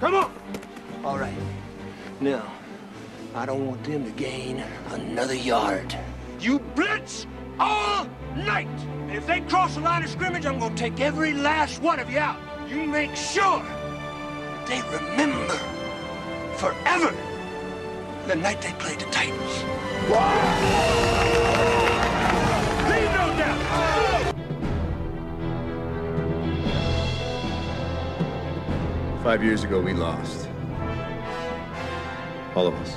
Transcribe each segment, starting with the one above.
Come on. All right. Now, I don't want them to gain another yard. You blitz all night. And if they cross the line of scrimmage, I'm gonna take every last one of you out. You make sure that they remember forever the night they played the Titans. Leave Five years ago, we lost. All of us.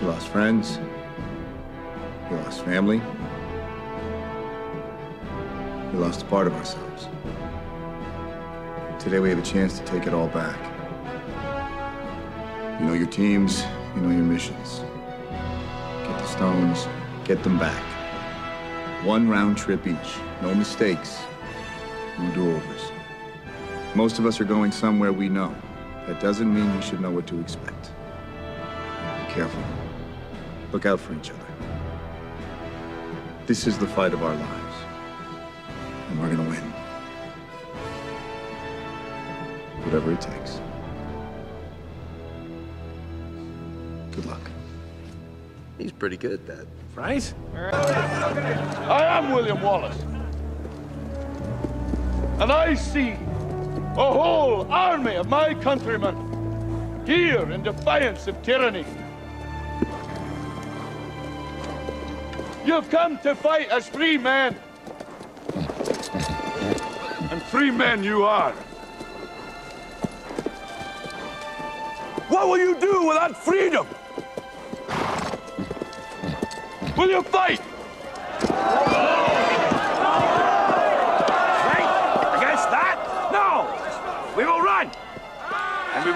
We lost friends. We lost family. We lost a part of ourselves. Today, we have a chance to take it all back. You know your teams, you know your missions. Get the stones, get them back. One round trip each. No mistakes, no do overs. Most of us are going somewhere we know. That doesn't mean we should know what to expect. Be careful. Look out for each other. This is the fight of our lives. And we're gonna win. Whatever it takes. Good luck. He's pretty good at that. Right? I am William Wallace. And I see a whole army of my countrymen here in defiance of tyranny. You've come to fight as free men. And free men you are. What will you do without freedom? Will you fight? Fight against that? No. We will run. and we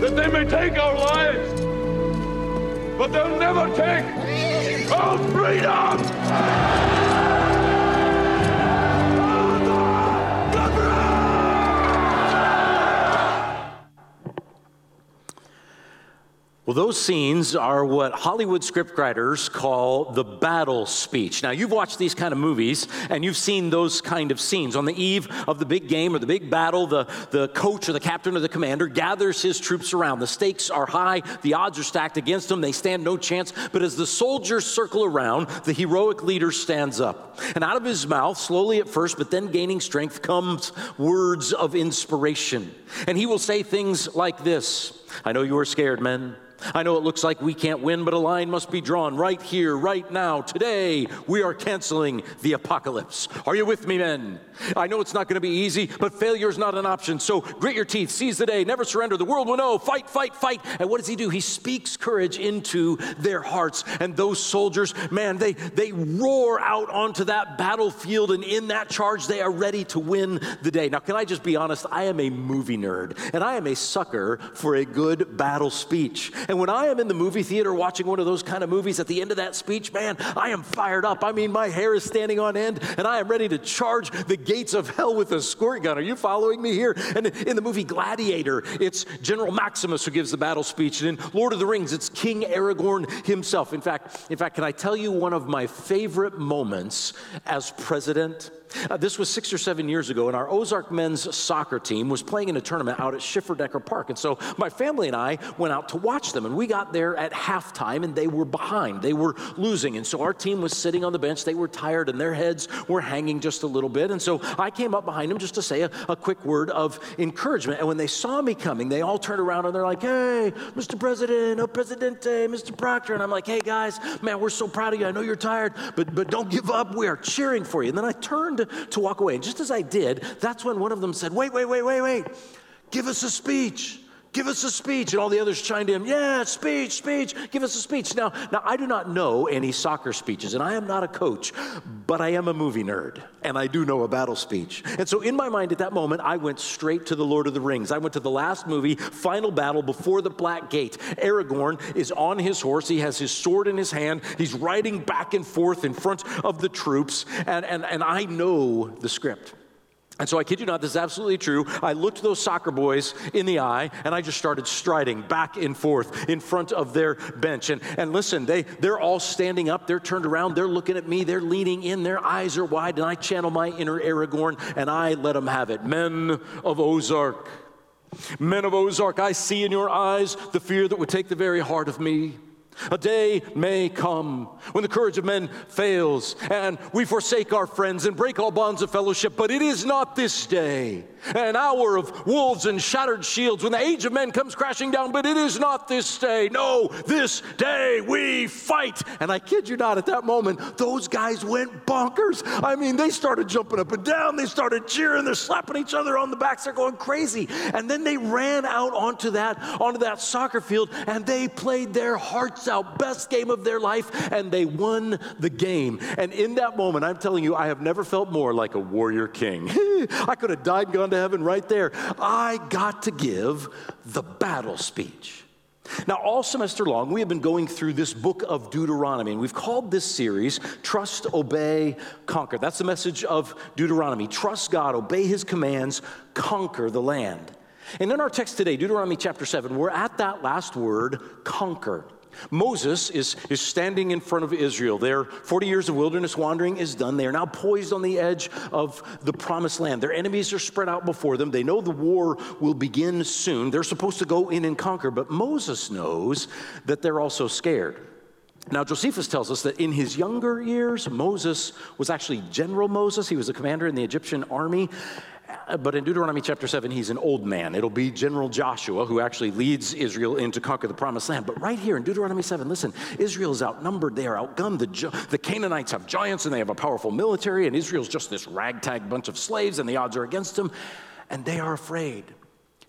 that they may take our lives, but they'll never take our freedom! Well, those scenes are what Hollywood scriptwriters call the battle speech. Now, you've watched these kind of movies and you've seen those kind of scenes. On the eve of the big game or the big battle, the, the coach or the captain or the commander gathers his troops around. The stakes are high, the odds are stacked against them, they stand no chance. But as the soldiers circle around, the heroic leader stands up. And out of his mouth, slowly at first, but then gaining strength, comes words of inspiration. And he will say things like this I know you are scared, men. I know it looks like we can't win, but a line must be drawn right here, right now. Today, we are canceling the apocalypse. Are you with me, men? I know it's not going to be easy, but failure is not an option. So grit your teeth, seize the day, never surrender. The world will know. Fight, fight, fight. And what does he do? He speaks courage into their hearts. And those soldiers, man, they, they roar out onto that battlefield, and in that charge, they are ready to win the day. Now, can I just be honest? I am a movie nerd, and I am a sucker for a good battle speech. And when I am in the movie theater watching one of those kind of movies, at the end of that speech, man, I am fired up. I mean, my hair is standing on end, and I am ready to charge the gates of hell with a squirt gun. Are you following me here? And in the movie Gladiator, it's General Maximus who gives the battle speech. And in Lord of the Rings, it's King Aragorn himself. In fact, in fact, can I tell you one of my favorite moments as president? Uh, this was six or seven years ago, and our Ozark men's soccer team was playing in a tournament out at Schifferdecker Park. And so my family and I went out to watch them, and we got there at halftime, and they were behind. They were losing. And so our team was sitting on the bench. They were tired, and their heads were hanging just a little bit. And so I came up behind them just to say a, a quick word of encouragement. And when they saw me coming, they all turned around and they're like, hey, Mr. President, oh, Presidente, Mr. Proctor. And I'm like, hey, guys, man, we're so proud of you. I know you're tired, but, but don't give up. We are cheering for you. And then I turned to walk away. And just as I did, that's when one of them said, wait, wait, wait, wait, wait. Give us a speech. Give us a speech. And all the others chimed in, Yeah, speech, speech, give us a speech. Now, now, I do not know any soccer speeches, and I am not a coach, but I am a movie nerd, and I do know a battle speech. And so, in my mind at that moment, I went straight to the Lord of the Rings. I went to the last movie, Final Battle Before the Black Gate. Aragorn is on his horse, he has his sword in his hand, he's riding back and forth in front of the troops, and, and, and I know the script. And so I kid you not, this is absolutely true. I looked those soccer boys in the eye and I just started striding back and forth in front of their bench. And, and listen, they, they're all standing up, they're turned around, they're looking at me, they're leaning in, their eyes are wide, and I channel my inner Aragorn and I let them have it. Men of Ozark, men of Ozark, I see in your eyes the fear that would take the very heart of me. A day may come when the courage of men fails and we forsake our friends and break all bonds of fellowship, but it is not this day an hour of wolves and shattered shields when the age of men comes crashing down, but it is not this day. No, this day we fight. And I kid you not, at that moment, those guys went bonkers. I mean, they started jumping up and down, they started cheering, they're slapping each other on the backs, they're going crazy. And then they ran out onto that, onto that soccer field and they played their hearts out, best game of their life, and they won the game. And in that moment, I'm telling you, I have never felt more like a warrior king. I could have died, gone to heaven right there. I got to give the battle speech. Now, all semester long, we have been going through this book of Deuteronomy, and we've called this series Trust, Obey, Conquer. That's the message of Deuteronomy. Trust God, obey His commands, conquer the land. And in our text today, Deuteronomy chapter 7, we're at that last word, conquer. Moses is, is standing in front of Israel. Their 40 years of wilderness wandering is done. They are now poised on the edge of the promised land. Their enemies are spread out before them. They know the war will begin soon. They're supposed to go in and conquer, but Moses knows that they're also scared. Now, Josephus tells us that in his younger years, Moses was actually General Moses. He was a commander in the Egyptian army. But in Deuteronomy chapter 7, he's an old man. It'll be General Joshua who actually leads Israel in to conquer the promised land. But right here in Deuteronomy 7, listen, Israel is outnumbered. They are outgunned. The, the Canaanites have giants and they have a powerful military, and Israel's just this ragtag bunch of slaves, and the odds are against them, and they are afraid.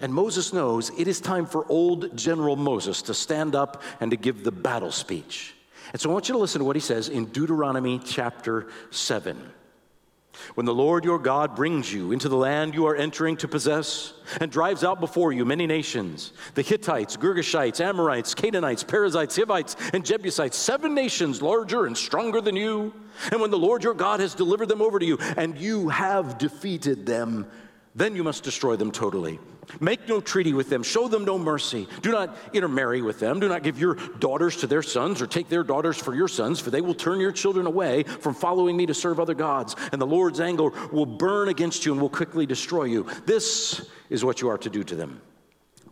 And Moses knows it is time for old General Moses to stand up and to give the battle speech. And so I want you to listen to what he says in Deuteronomy chapter 7. When the Lord your God brings you into the land you are entering to possess and drives out before you many nations the Hittites, Girgashites, Amorites, Canaanites, Perizzites, Hivites, and Jebusites, seven nations larger and stronger than you. And when the Lord your God has delivered them over to you and you have defeated them, then you must destroy them totally. Make no treaty with them. Show them no mercy. Do not intermarry with them. Do not give your daughters to their sons or take their daughters for your sons, for they will turn your children away from following me to serve other gods. And the Lord's anger will burn against you and will quickly destroy you. This is what you are to do to them.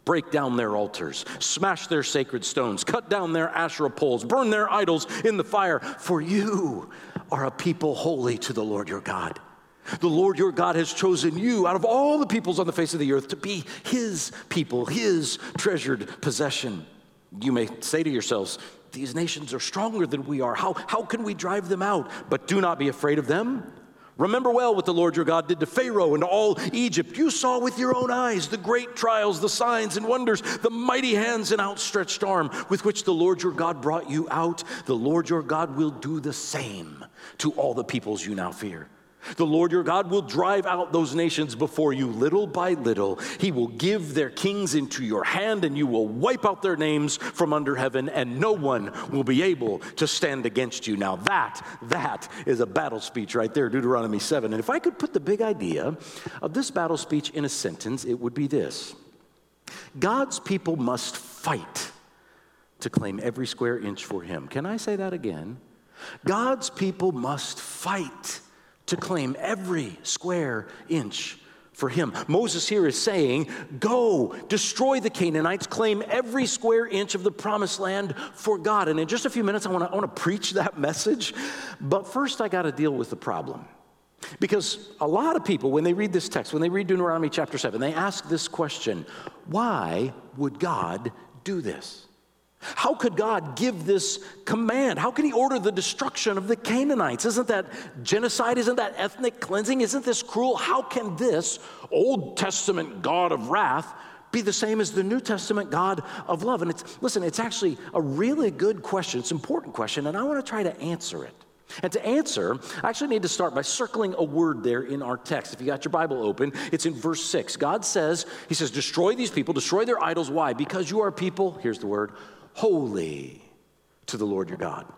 Break down their altars, smash their sacred stones, cut down their Asherah poles, burn their idols in the fire, for you are a people holy to the Lord your God. The Lord your God has chosen you out of all the peoples on the face of the earth to be his people, his treasured possession. You may say to yourselves, These nations are stronger than we are. How, how can we drive them out? But do not be afraid of them. Remember well what the Lord your God did to Pharaoh and to all Egypt. You saw with your own eyes the great trials, the signs and wonders, the mighty hands and outstretched arm with which the Lord your God brought you out. The Lord your God will do the same to all the peoples you now fear. The Lord your God will drive out those nations before you little by little. He will give their kings into your hand, and you will wipe out their names from under heaven, and no one will be able to stand against you. Now, that, that is a battle speech right there, Deuteronomy 7. And if I could put the big idea of this battle speech in a sentence, it would be this God's people must fight to claim every square inch for Him. Can I say that again? God's people must fight to claim every square inch for him. Moses here is saying, Go, destroy the Canaanites, claim every square inch of the promised land for God. And in just a few minutes, I wanna, I wanna preach that message. But first, I gotta deal with the problem. Because a lot of people, when they read this text, when they read Deuteronomy chapter 7, they ask this question Why would God do this? How could God give this command? How can He order the destruction of the Canaanites? Isn't that genocide? Isn't that ethnic cleansing? Isn't this cruel? How can this Old Testament God of wrath be the same as the New Testament God of love? And it's, listen, it's actually a really good question. It's an important question, and I want to try to answer it. And to answer, I actually need to start by circling a word there in our text. If you got your Bible open, it's in verse 6. God says, He says, destroy these people, destroy their idols. Why? Because you are people, here's the word, holy to the Lord your God.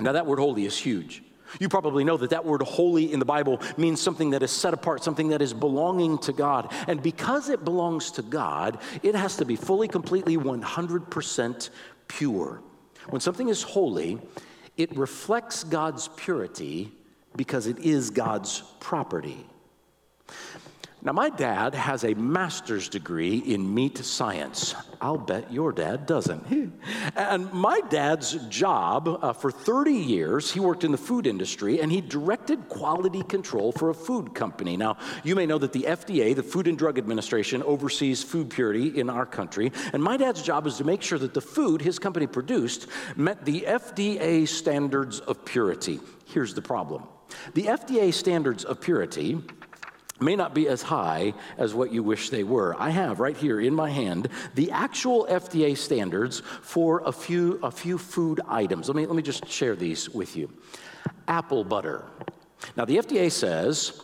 Now, that word holy is huge. You probably know that that word holy in the Bible means something that is set apart, something that is belonging to God. And because it belongs to God, it has to be fully, completely, 100% pure. When something is holy, it reflects God's purity because it is God's property. Now, my dad has a master's degree in meat science. I'll bet your dad doesn't. and my dad's job uh, for 30 years, he worked in the food industry and he directed quality control for a food company. Now, you may know that the FDA, the Food and Drug Administration, oversees food purity in our country. And my dad's job is to make sure that the food his company produced met the FDA standards of purity. Here's the problem the FDA standards of purity may not be as high as what you wish they were. I have right here in my hand the actual FDA standards for a few, a few food items. Let me, let me just share these with you. Apple butter. Now, the FDA says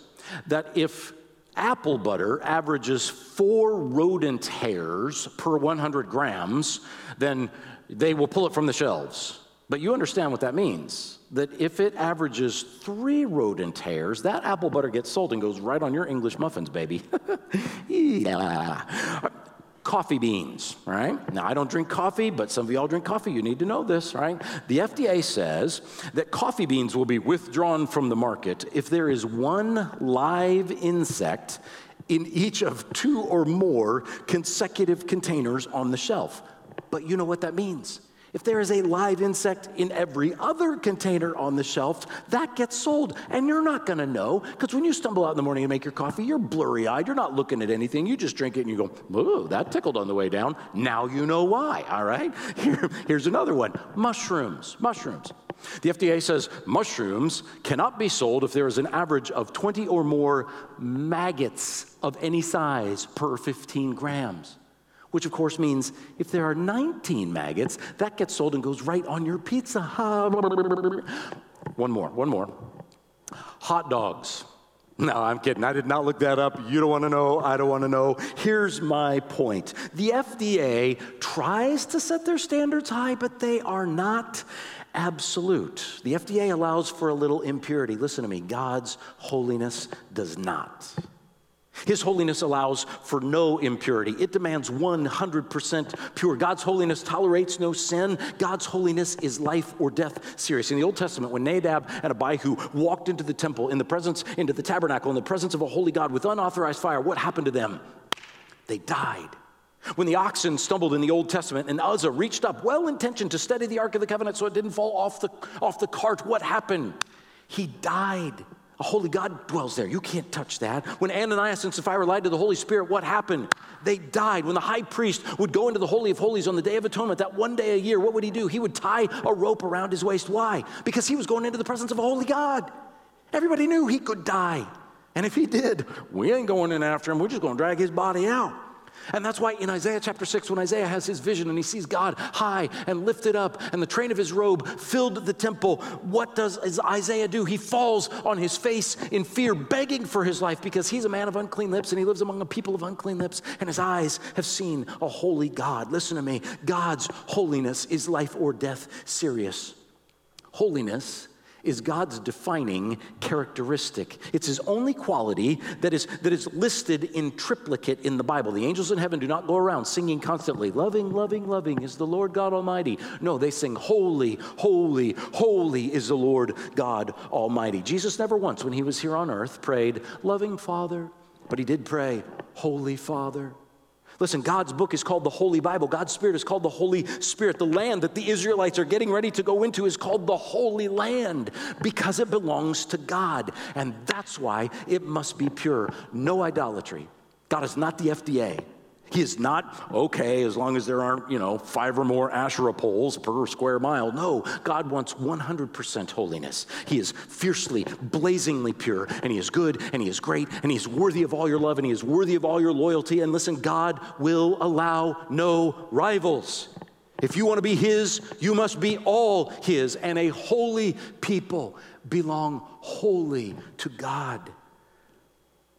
that if apple butter averages four rodent hairs per 100 grams, then they will pull it from the shelves. But you understand what that means that if it averages three rodent hairs, that apple butter gets sold and goes right on your English muffins, baby. coffee beans, right? Now, I don't drink coffee, but some of y'all drink coffee. You need to know this, right? The FDA says that coffee beans will be withdrawn from the market if there is one live insect in each of two or more consecutive containers on the shelf. But you know what that means? If there is a live insect in every other container on the shelf, that gets sold. And you're not gonna know, because when you stumble out in the morning and make your coffee, you're blurry eyed, you're not looking at anything. You just drink it and you go, ooh, that tickled on the way down. Now you know why, all right? Here, here's another one mushrooms. Mushrooms. The FDA says mushrooms cannot be sold if there is an average of 20 or more maggots of any size per 15 grams which of course means if there are 19 maggots, that gets sold and goes right on your pizza. One more, one more. Hot dogs. No, I'm kidding. I did not look that up. You don't want to know. I don't want to know. Here's my point the FDA tries to set their standards high, but they are not absolute. The FDA allows for a little impurity. Listen to me God's holiness does not. His holiness allows for no impurity. It demands 100% pure. God's holiness tolerates no sin. God's holiness is life or death serious. In the Old Testament, when Nadab and Abihu walked into the temple, in the presence, into the tabernacle, in the presence of a holy God with unauthorized fire, what happened to them? They died. When the oxen stumbled in the Old Testament and Uzzah reached up, well intentioned, to steady the Ark of the Covenant so it didn't fall off the, off the cart, what happened? He died. A holy God dwells there. You can't touch that. When Ananias and Sapphira lied to the Holy Spirit, what happened? They died. When the high priest would go into the Holy of Holies on the Day of Atonement, that one day a year, what would he do? He would tie a rope around his waist. Why? Because he was going into the presence of a holy God. Everybody knew he could die. And if he did, we ain't going in after him. We're just going to drag his body out. And that's why in Isaiah chapter 6, when Isaiah has his vision and he sees God high and lifted up, and the train of his robe filled the temple, what does Isaiah do? He falls on his face in fear, begging for his life because he's a man of unclean lips and he lives among a people of unclean lips, and his eyes have seen a holy God. Listen to me God's holiness is life or death serious. Holiness is God's defining characteristic. It's his only quality that is, that is listed in triplicate in the Bible. The angels in heaven do not go around singing constantly, loving, loving, loving is the Lord God Almighty. No, they sing, holy, holy, holy is the Lord God Almighty. Jesus never once, when he was here on earth, prayed, loving Father, but he did pray, Holy Father. Listen, God's book is called the Holy Bible. God's Spirit is called the Holy Spirit. The land that the Israelites are getting ready to go into is called the Holy Land because it belongs to God. And that's why it must be pure. No idolatry. God is not the FDA. He is not okay as long as there aren't, you know, five or more Asherah poles per square mile. No, God wants 100% holiness. He is fiercely, blazingly pure, and He is good, and He is great, and He is worthy of all your love, and He is worthy of all your loyalty. And listen, God will allow no rivals. If you want to be His, you must be all His, and a holy people belong wholly to God.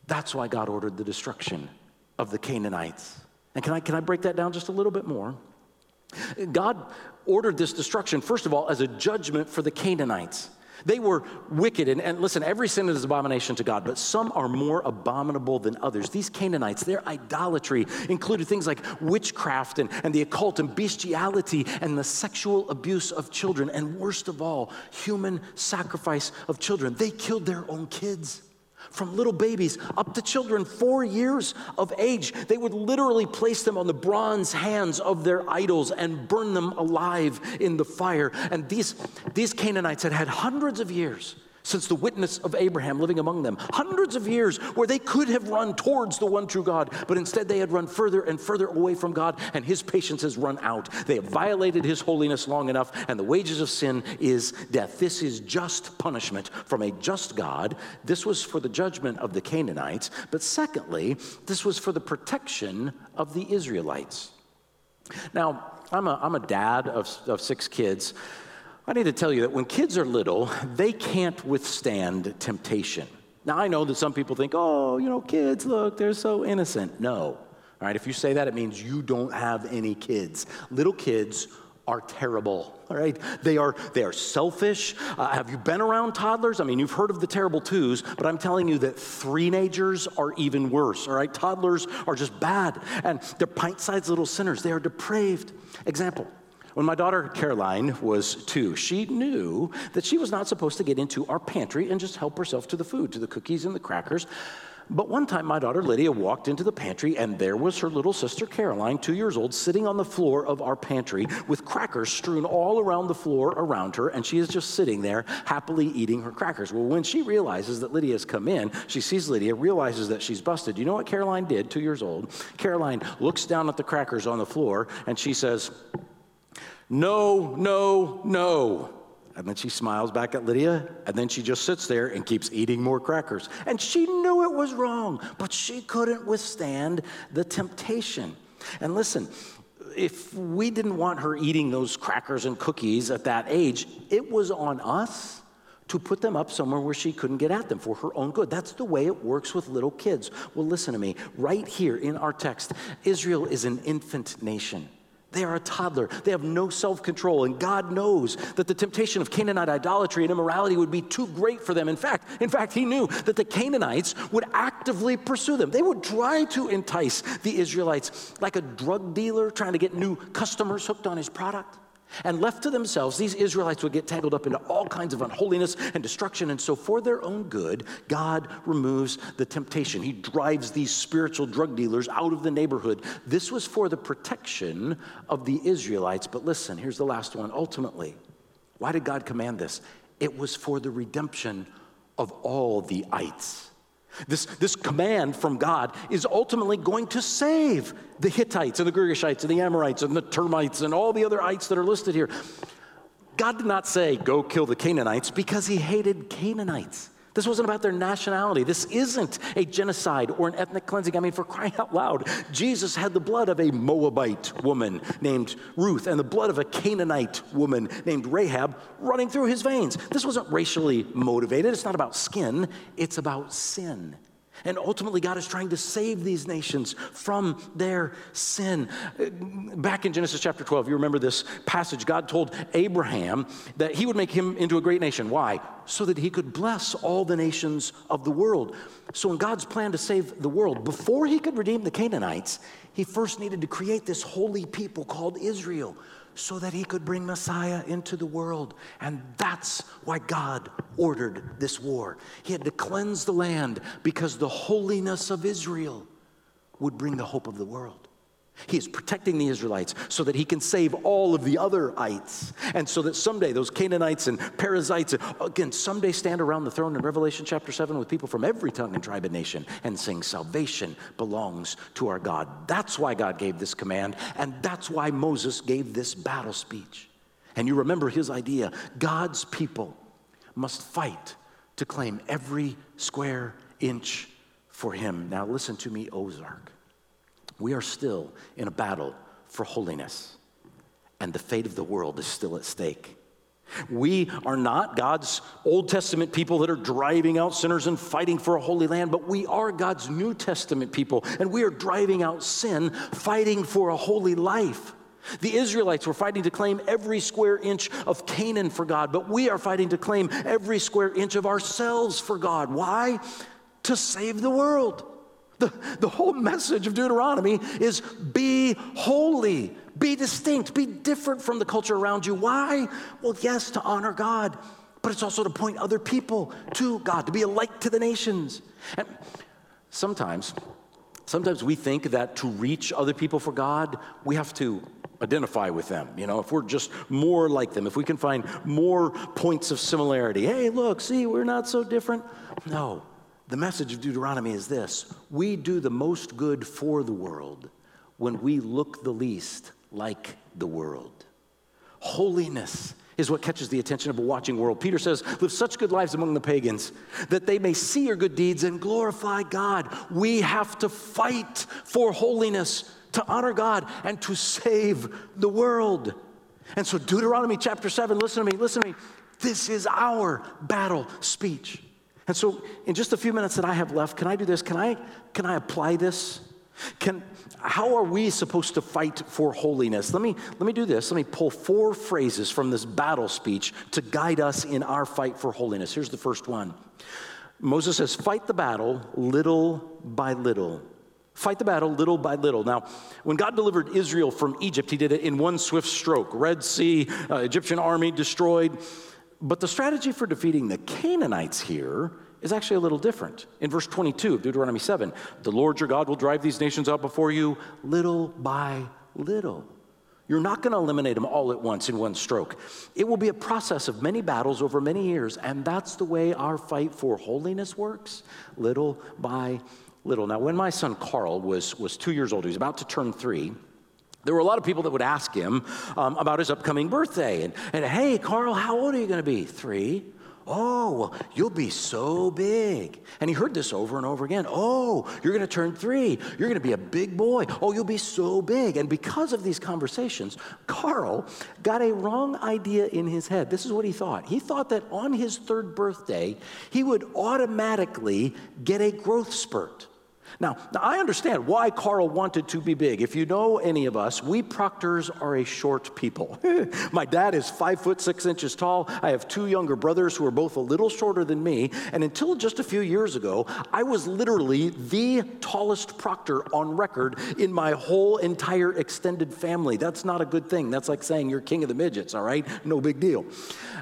That's why God ordered the destruction of the Canaanites. And can I, can I break that down just a little bit more? God ordered this destruction, first of all, as a judgment for the Canaanites. They were wicked. And, and, listen, every sin is an abomination to God, but some are more abominable than others. These Canaanites, their idolatry included things like witchcraft and, and the occult and bestiality and the sexual abuse of children. And worst of all, human sacrifice of children. They killed their own kids from little babies up to children four years of age. They would literally place them on the bronze hands of their idols and burn them alive in the fire. And these, these Canaanites had had hundreds of years since the witness of Abraham living among them. Hundreds of years where they could have run towards the one true God, but instead they had run further and further away from God, and his patience has run out. They have violated his holiness long enough, and the wages of sin is death. This is just punishment from a just God. This was for the judgment of the Canaanites, but secondly, this was for the protection of the Israelites. Now, I'm a, I'm a dad of, of six kids. I need to tell you that when kids are little, they can't withstand temptation. Now, I know that some people think, oh, you know, kids, look, they're so innocent. No. All right, if you say that, it means you don't have any kids. Little kids are terrible all right they are they are selfish uh, have you been around toddlers i mean you've heard of the terrible twos but i'm telling you that three-nagers are even worse all right toddlers are just bad and they're pint-sized little sinners they are depraved example when my daughter Caroline was two, she knew that she was not supposed to get into our pantry and just help herself to the food, to the cookies and the crackers. But one time, my daughter Lydia walked into the pantry, and there was her little sister Caroline, two years old, sitting on the floor of our pantry with crackers strewn all around the floor around her, and she is just sitting there happily eating her crackers. Well, when she realizes that Lydia has come in, she sees Lydia, realizes that she's busted. You know what Caroline did, two years old? Caroline looks down at the crackers on the floor, and she says, no, no, no. And then she smiles back at Lydia, and then she just sits there and keeps eating more crackers. And she knew it was wrong, but she couldn't withstand the temptation. And listen, if we didn't want her eating those crackers and cookies at that age, it was on us to put them up somewhere where she couldn't get at them for her own good. That's the way it works with little kids. Well, listen to me. Right here in our text, Israel is an infant nation. They are a toddler. They have no self control. And God knows that the temptation of Canaanite idolatry and immorality would be too great for them. In fact, in fact, he knew that the Canaanites would actively pursue them. They would try to entice the Israelites like a drug dealer trying to get new customers hooked on his product. And left to themselves, these Israelites would get tangled up into all kinds of unholiness and destruction. And so, for their own good, God removes the temptation. He drives these spiritual drug dealers out of the neighborhood. This was for the protection of the Israelites. But listen, here's the last one. Ultimately, why did God command this? It was for the redemption of all the ites. This, this command from God is ultimately going to save the Hittites and the Girgashites and the Amorites and the termites and all the other ites that are listed here. God did not say, go kill the Canaanites because he hated Canaanites. This wasn't about their nationality. This isn't a genocide or an ethnic cleansing. I mean, for crying out loud, Jesus had the blood of a Moabite woman named Ruth and the blood of a Canaanite woman named Rahab running through his veins. This wasn't racially motivated. It's not about skin, it's about sin. And ultimately, God is trying to save these nations from their sin. Back in Genesis chapter 12, you remember this passage. God told Abraham that he would make him into a great nation. Why? So that he could bless all the nations of the world. So, in God's plan to save the world, before he could redeem the Canaanites, he first needed to create this holy people called Israel so that he could bring Messiah into the world. And that's why God ordered this war. He had to cleanse the land because the holiness of Israel would bring the hope of the world. He is protecting the Israelites so that he can save all of the other ites. And so that someday those Canaanites and Perizzites, again, someday stand around the throne in Revelation chapter 7 with people from every tongue and tribe and nation and sing, Salvation belongs to our God. That's why God gave this command, and that's why Moses gave this battle speech. And you remember his idea God's people must fight to claim every square inch for him. Now, listen to me, Ozark. We are still in a battle for holiness, and the fate of the world is still at stake. We are not God's Old Testament people that are driving out sinners and fighting for a holy land, but we are God's New Testament people, and we are driving out sin, fighting for a holy life. The Israelites were fighting to claim every square inch of Canaan for God, but we are fighting to claim every square inch of ourselves for God. Why? To save the world. The, the whole message of Deuteronomy is be holy, be distinct, be different from the culture around you. Why? Well, yes, to honor God, but it's also to point other people to God, to be a light to the nations. And sometimes, sometimes we think that to reach other people for God, we have to identify with them. You know, if we're just more like them, if we can find more points of similarity. Hey, look, see, we're not so different. No. The message of Deuteronomy is this we do the most good for the world when we look the least like the world. Holiness is what catches the attention of a watching world. Peter says, Live such good lives among the pagans that they may see your good deeds and glorify God. We have to fight for holiness to honor God and to save the world. And so, Deuteronomy chapter 7, listen to me, listen to me. This is our battle speech. And so, in just a few minutes that I have left, can I do this? Can I, can I apply this? Can, how are we supposed to fight for holiness? Let me, let me do this. Let me pull four phrases from this battle speech to guide us in our fight for holiness. Here's the first one Moses says, Fight the battle little by little. Fight the battle little by little. Now, when God delivered Israel from Egypt, he did it in one swift stroke Red Sea, uh, Egyptian army destroyed. But the strategy for defeating the Canaanites here is actually a little different. In verse 22 of Deuteronomy 7, the Lord your God will drive these nations out before you little by little. You're not going to eliminate them all at once in one stroke. It will be a process of many battles over many years, and that's the way our fight for holiness works, little by little. Now, when my son Carl was, was two years old, he was about to turn three, there were a lot of people that would ask him um, about his upcoming birthday. And, and hey, Carl, how old are you going to be? Three. Oh, well, you'll be so big. And he heard this over and over again. Oh, you're going to turn three. You're going to be a big boy. Oh, you'll be so big. And because of these conversations, Carl got a wrong idea in his head. This is what he thought. He thought that on his third birthday, he would automatically get a growth spurt. Now, now, I understand why Carl wanted to be big. If you know any of us, we Proctors are a short people. My dad is five foot six inches tall. I have two younger brothers who are both a little shorter than me. And until just a few years ago, I was literally the tallest Proctor on record in my whole entire extended family. That's not a good thing. That's like saying you're king of the midgets, all right? No big deal.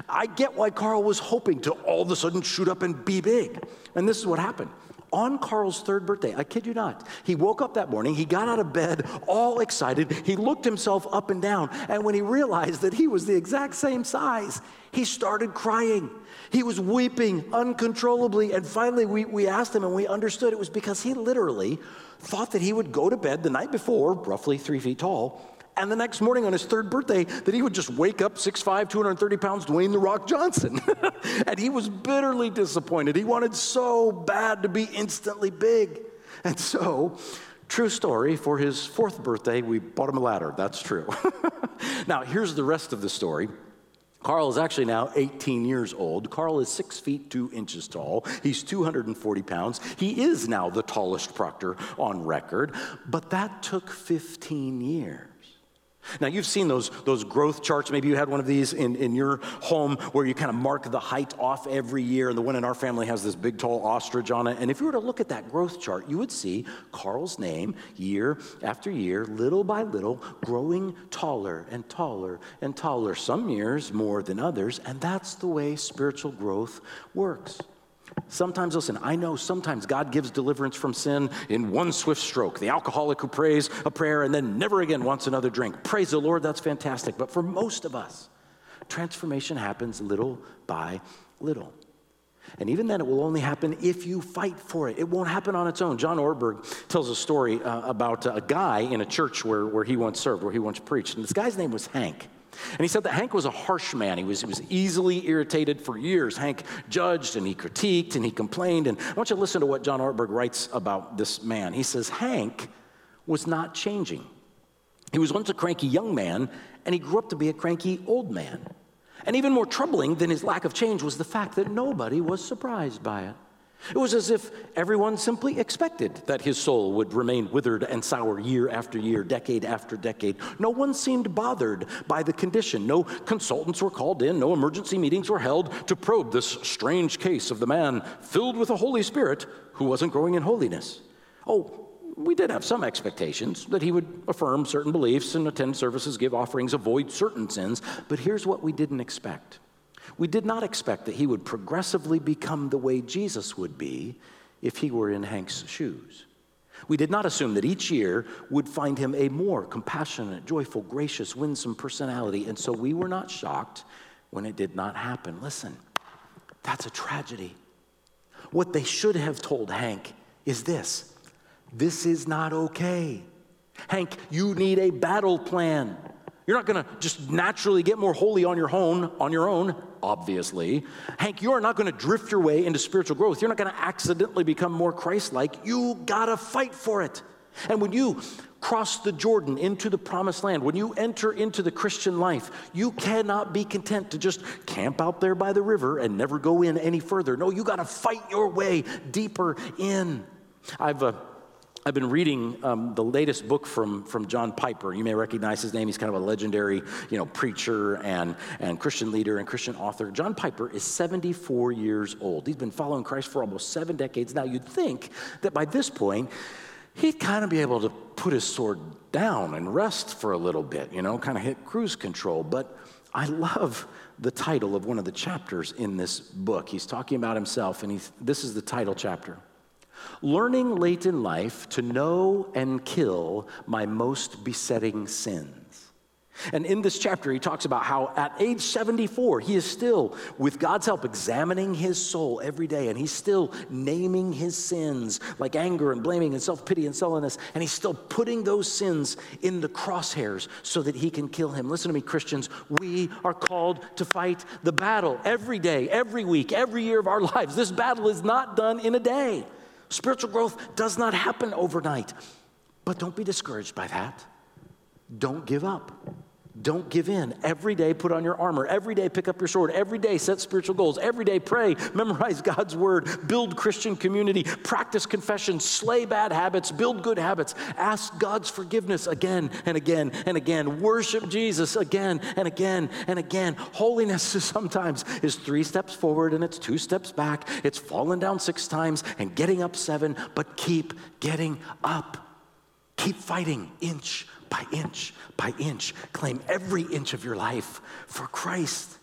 I get why Carl was hoping to all of a sudden shoot up and be big. And this is what happened on Carl's third birthday, I kid you not, he woke up that morning, he got out of bed all excited, he looked himself up and down, and when he realized that he was the exact same size, he started crying. He was weeping uncontrollably, and finally we, we asked him and we understood it was because he literally thought that he would go to bed the night before, roughly three feet tall, and the next morning on his third birthday, that he would just wake up 6'5, 230 pounds, Dwayne The Rock Johnson. and he was bitterly disappointed. He wanted so bad to be instantly big. And so, true story, for his fourth birthday, we bought him a ladder. That's true. now, here's the rest of the story. Carl is actually now 18 years old. Carl is six feet two inches tall. He's 240 pounds. He is now the tallest proctor on record, but that took 15 years. Now, you've seen those, those growth charts. Maybe you had one of these in, in your home where you kind of mark the height off every year. And the one in our family has this big, tall ostrich on it. And if you were to look at that growth chart, you would see Carl's name year after year, little by little, growing taller and taller and taller. Some years more than others. And that's the way spiritual growth works. Sometimes, listen, I know sometimes God gives deliverance from sin in one swift stroke. The alcoholic who prays a prayer and then never again wants another drink. Praise the Lord, that's fantastic. But for most of us, transformation happens little by little. And even then, it will only happen if you fight for it. It won't happen on its own. John Ortberg tells a story uh, about a guy in a church where, where he once served, where he once preached. And this guy's name was Hank. And he said that Hank was a harsh man. He was, he was easily irritated for years. Hank judged and he critiqued and he complained. And I want you to listen to what John Ortberg writes about this man. He says, Hank was not changing. He was once a cranky young man, and he grew up to be a cranky old man. And even more troubling than his lack of change was the fact that nobody was surprised by it. It was as if everyone simply expected that his soul would remain withered and sour year after year, decade after decade. No one seemed bothered by the condition. No consultants were called in, no emergency meetings were held to probe this strange case of the man filled with the Holy Spirit who wasn't growing in holiness. Oh, we did have some expectations that he would affirm certain beliefs and attend services, give offerings, avoid certain sins, but here's what we didn't expect. We did not expect that he would progressively become the way Jesus would be if he were in Hank's shoes. We did not assume that each year would find him a more compassionate, joyful, gracious, winsome personality, and so we were not shocked when it did not happen. Listen, that's a tragedy. What they should have told Hank is this this is not okay. Hank, you need a battle plan. You're not going to just naturally get more holy on your own, on your own, obviously. Hank, you are not going to drift your way into spiritual growth. You're not going to accidentally become more Christ-like. You got to fight for it. And when you cross the Jordan into the promised land, when you enter into the Christian life, you cannot be content to just camp out there by the river and never go in any further. No, you got to fight your way deeper in. I've uh, I've been reading um, the latest book from, from John Piper. You may recognize his name. He's kind of a legendary, you know, preacher and, and Christian leader and Christian author. John Piper is 74 years old. He's been following Christ for almost seven decades. Now, you'd think that by this point, he'd kind of be able to put his sword down and rest for a little bit, you know, kind of hit cruise control. But I love the title of one of the chapters in this book. He's talking about himself, and this is the title chapter learning late in life to know and kill my most besetting sins. And in this chapter, he talks about how at age 74, he is still, with God's help, examining his soul every day, and he's still naming his sins like anger and blaming and self pity and sullenness, and he's still putting those sins in the crosshairs so that he can kill him. Listen to me, Christians. We are called to fight the battle every day, every week, every year of our lives. This battle is not done in a day. Spiritual growth does not happen overnight. But don't be discouraged by that. Don't give up. Don't give in. Every day, put on your armor. Every day, pick up your sword. Every day, set spiritual goals. Every day, pray, memorize God's word, build Christian community, practice confession, slay bad habits, build good habits, ask God's forgiveness again and again and again, worship Jesus again and again and again. Holiness sometimes is three steps forward and it's two steps back. It's falling down six times and getting up seven, but keep getting up. Keep fighting inch by inch by inch. Claim every inch of your life for Christ.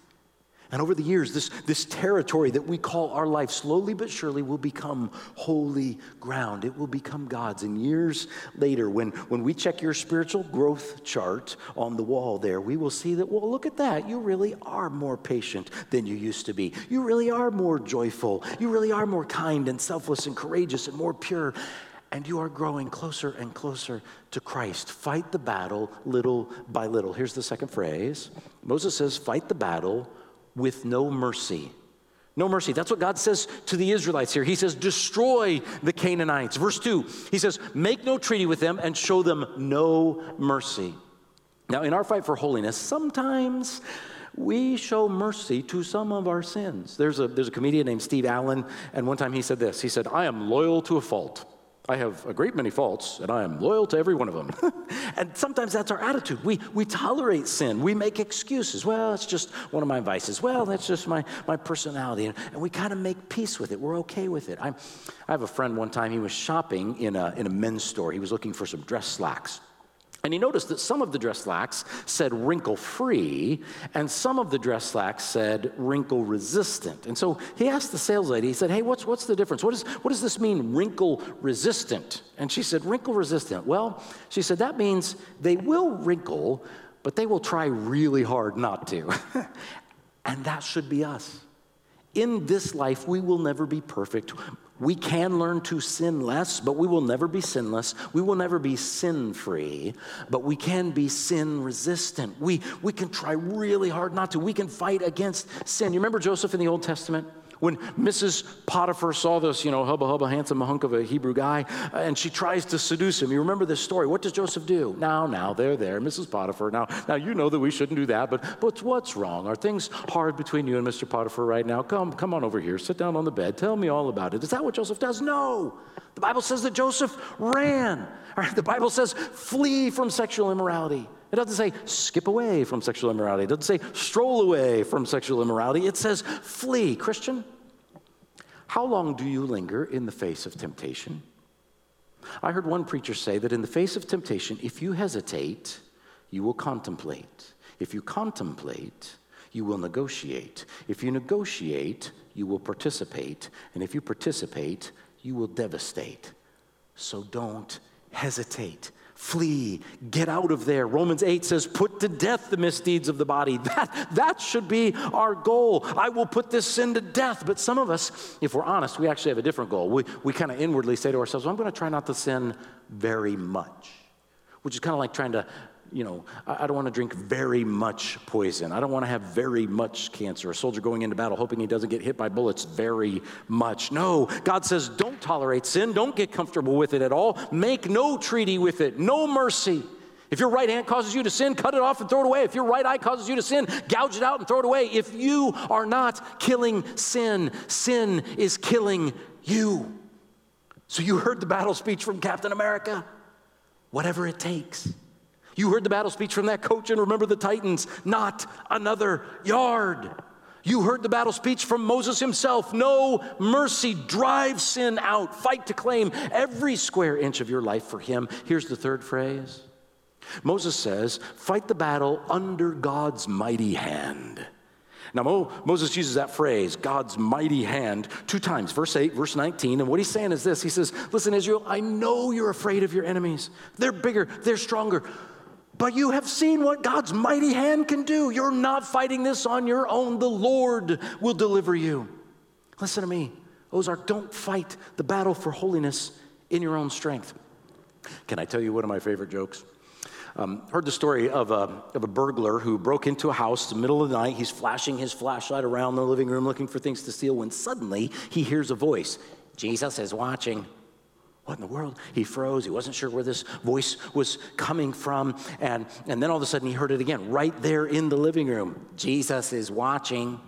And over the years, this, this territory that we call our life, slowly but surely, will become holy ground. It will become God's. And years later, when, when we check your spiritual growth chart on the wall there, we will see that, well, look at that. You really are more patient than you used to be. You really are more joyful. You really are more kind and selfless and courageous and more pure and you are growing closer and closer to Christ. Fight the battle little by little. Here's the second phrase Moses says, Fight the battle with no mercy. No mercy. That's what God says to the Israelites here. He says, Destroy the Canaanites. Verse 2, he says, Make no treaty with them and show them no mercy. Now, in our fight for holiness, sometimes we show mercy to some of our sins. There's a, there's a comedian named Steve Allen, and one time he said this He said, I am loyal to a fault. I have a great many faults, and I am loyal to every one of them. and sometimes that's our attitude. We, we tolerate sin. We make excuses. Well, it's just one of my vices. Well, that's just my, my personality. And, and we kind of make peace with it. We're okay with it. I'm, I have a friend one time, he was shopping in a, in a men's store. He was looking for some dress slacks. And he noticed that some of the dress slacks said wrinkle free, and some of the dress slacks said wrinkle resistant. And so he asked the sales lady, he said, Hey, what's, what's the difference? What, is, what does this mean, wrinkle resistant? And she said, Wrinkle resistant. Well, she said, that means they will wrinkle, but they will try really hard not to. and that should be us. In this life, we will never be perfect. We can learn to sin less, but we will never be sinless. We will never be sin free, but we can be sin resistant. We, we can try really hard not to. We can fight against sin. You remember Joseph in the Old Testament? When Mrs. Potiphar saw this, you know, hubba hubba, handsome hunk of a Hebrew guy, uh, and she tries to seduce him. You remember this story. What does Joseph do? Now, now, there, there, Mrs. Potiphar. Now, now you know that we shouldn't do that, but, but what's wrong? Are things hard between you and Mr. Potiphar right now? Come, come on over here. Sit down on the bed. Tell me all about it. Is that what Joseph does? No. The Bible says that Joseph ran. The Bible says flee from sexual immorality. It doesn't say skip away from sexual immorality. It doesn't say stroll away from sexual immorality. It says flee. Christian, how long do you linger in the face of temptation? I heard one preacher say that in the face of temptation, if you hesitate, you will contemplate. If you contemplate, you will negotiate. If you negotiate, you will participate. And if you participate, you will devastate. So don't hesitate. Flee, get out of there. Romans 8 says, Put to death the misdeeds of the body. That, that should be our goal. I will put this sin to death. But some of us, if we're honest, we actually have a different goal. We, we kind of inwardly say to ourselves, well, I'm going to try not to sin very much, which is kind of like trying to you know, I, don't want to drink very much poison. I don't want to have very much cancer. A soldier going into battle hoping he doesn't get hit by bullets very much. No, God says, don't tolerate sin. Don't get comfortable with it at all. Make no treaty with it, no mercy. If your right hand causes you to sin, cut it off and throw it away. If your right eye causes you to sin, gouge it out and throw it away. If you are not killing sin, sin is killing you. So you heard the battle speech from Captain America. Whatever it takes. You heard the battle speech from that coach and remember the Titans, not another yard. You heard the battle speech from Moses himself. No mercy, drive sin out, fight to claim every square inch of your life for him. Here's the third phrase Moses says, fight the battle under God's mighty hand. Now, Mo, Moses uses that phrase, God's mighty hand, two times, verse 8, verse 19. And what he's saying is this He says, Listen, Israel, I know you're afraid of your enemies. They're bigger, they're stronger. But you have seen what God's mighty hand can do. You're not fighting this on your own. The Lord will deliver you. Listen to me, Ozark, don't fight the battle for holiness in your own strength. Can I tell you one of my favorite jokes? Um, heard the story of a, of a burglar who broke into a house in the middle of the night. He's flashing his flashlight around the living room looking for things to steal when suddenly he hears a voice Jesus is watching. What in the world? He froze. He wasn't sure where this voice was coming from. And, and then all of a sudden he heard it again, right there in the living room. Jesus is watching.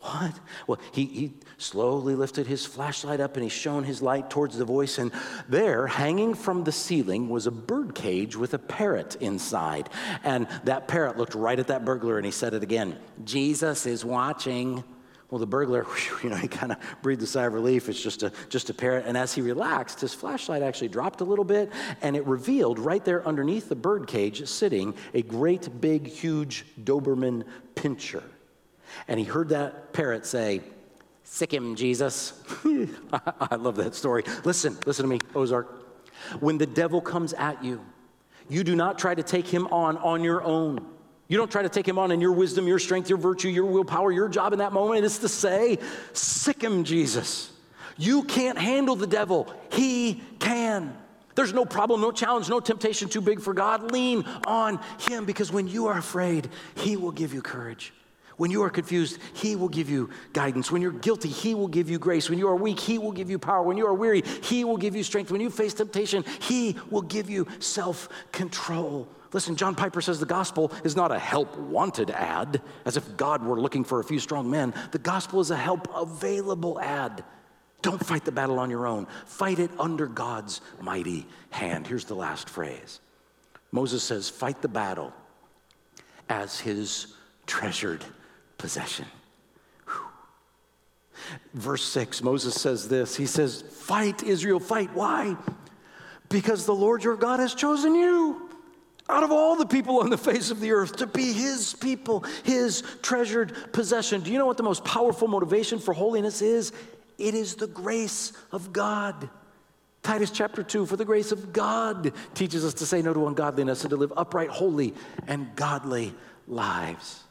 What? Well, he, he slowly lifted his flashlight up and he shone his light towards the voice. And there, hanging from the ceiling, was a bird cage with a parrot inside. And that parrot looked right at that burglar and he said it again Jesus is watching. Well, the burglar, whew, you know, he kind of breathed a sigh of relief. It's just a, just a parrot. And as he relaxed, his flashlight actually dropped a little bit, and it revealed right there underneath the bird cage sitting a great big, huge Doberman pinscher. And he heard that parrot say, Sick him, Jesus. I love that story. Listen, listen to me, Ozark. When the devil comes at you, you do not try to take him on on your own. You don't try to take him on in your wisdom, your strength, your virtue, your willpower. Your job in that moment is to say, Sick him, Jesus. You can't handle the devil, he can. There's no problem, no challenge, no temptation too big for God. Lean on him because when you are afraid, he will give you courage. When you are confused, He will give you guidance. When you're guilty, He will give you grace. When you are weak, He will give you power. When you are weary, He will give you strength. When you face temptation, He will give you self control. Listen, John Piper says the gospel is not a help wanted ad, as if God were looking for a few strong men. The gospel is a help available ad. Don't fight the battle on your own, fight it under God's mighty hand. Here's the last phrase Moses says, Fight the battle as his treasured possession. Whew. Verse 6, Moses says this He says, Fight, Israel, fight. Why? Because the Lord your God has chosen you out of all the people on the face of the earth to be his people, his treasured possession. Do you know what the most powerful motivation for holiness is? It is the grace of God. Titus chapter 2 For the grace of God teaches us to say no to ungodliness and to live upright, holy, and godly lives.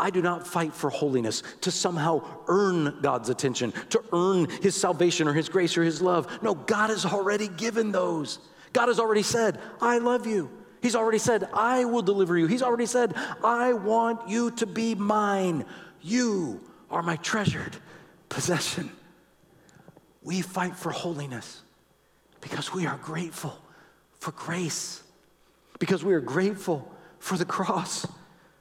I do not fight for holiness to somehow earn God's attention, to earn His salvation or His grace or His love. No, God has already given those. God has already said, I love you. He's already said, I will deliver you. He's already said, I want you to be mine. You are my treasured possession. We fight for holiness because we are grateful for grace, because we are grateful for the cross,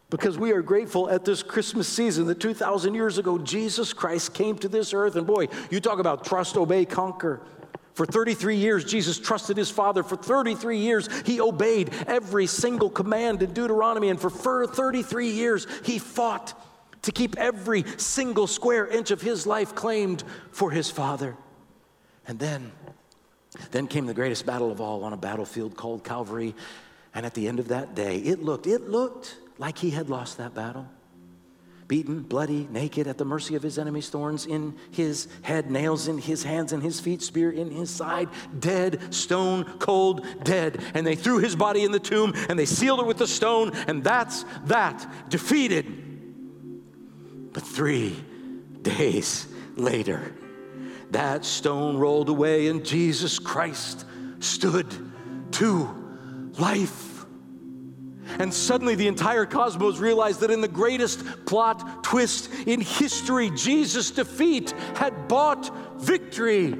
because we are grateful at this Christmas season that 2,000 years ago, Jesus Christ came to this earth. And boy, you talk about trust, obey, conquer. For 33 years, Jesus trusted his Father. For 33 years, he obeyed every single command in Deuteronomy. And for 33 years, he fought to keep every single square inch of his life claimed for his Father. And then, then came the greatest battle of all on a battlefield called Calvary. And at the end of that day, it looked, it looked like he had lost that battle beaten, bloody, naked, at the mercy of his enemies, thorns in his head, nails in his hands and his feet, spear in his side, dead, stone cold, dead. And they threw his body in the tomb and they sealed it with the stone, and that's that, defeated. But three days later, that stone rolled away and Jesus Christ stood to life. And suddenly the entire cosmos realized that in the greatest plot twist in history, Jesus' defeat had bought victory.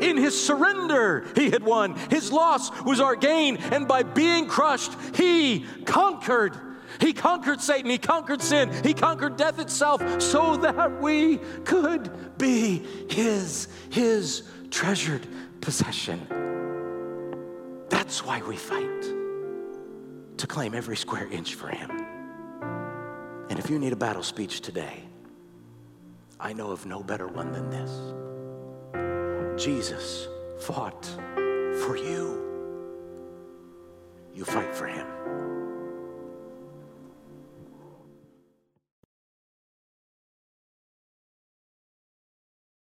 In his surrender, he had won. His loss was our gain. And by being crushed, he conquered. He conquered Satan. He conquered sin. He conquered death itself so that we could be his, his treasured possession. That's why we fight to claim every square inch for Him. And if you need a battle speech today, I know of no better one than this. Jesus fought for you. You fight for Him.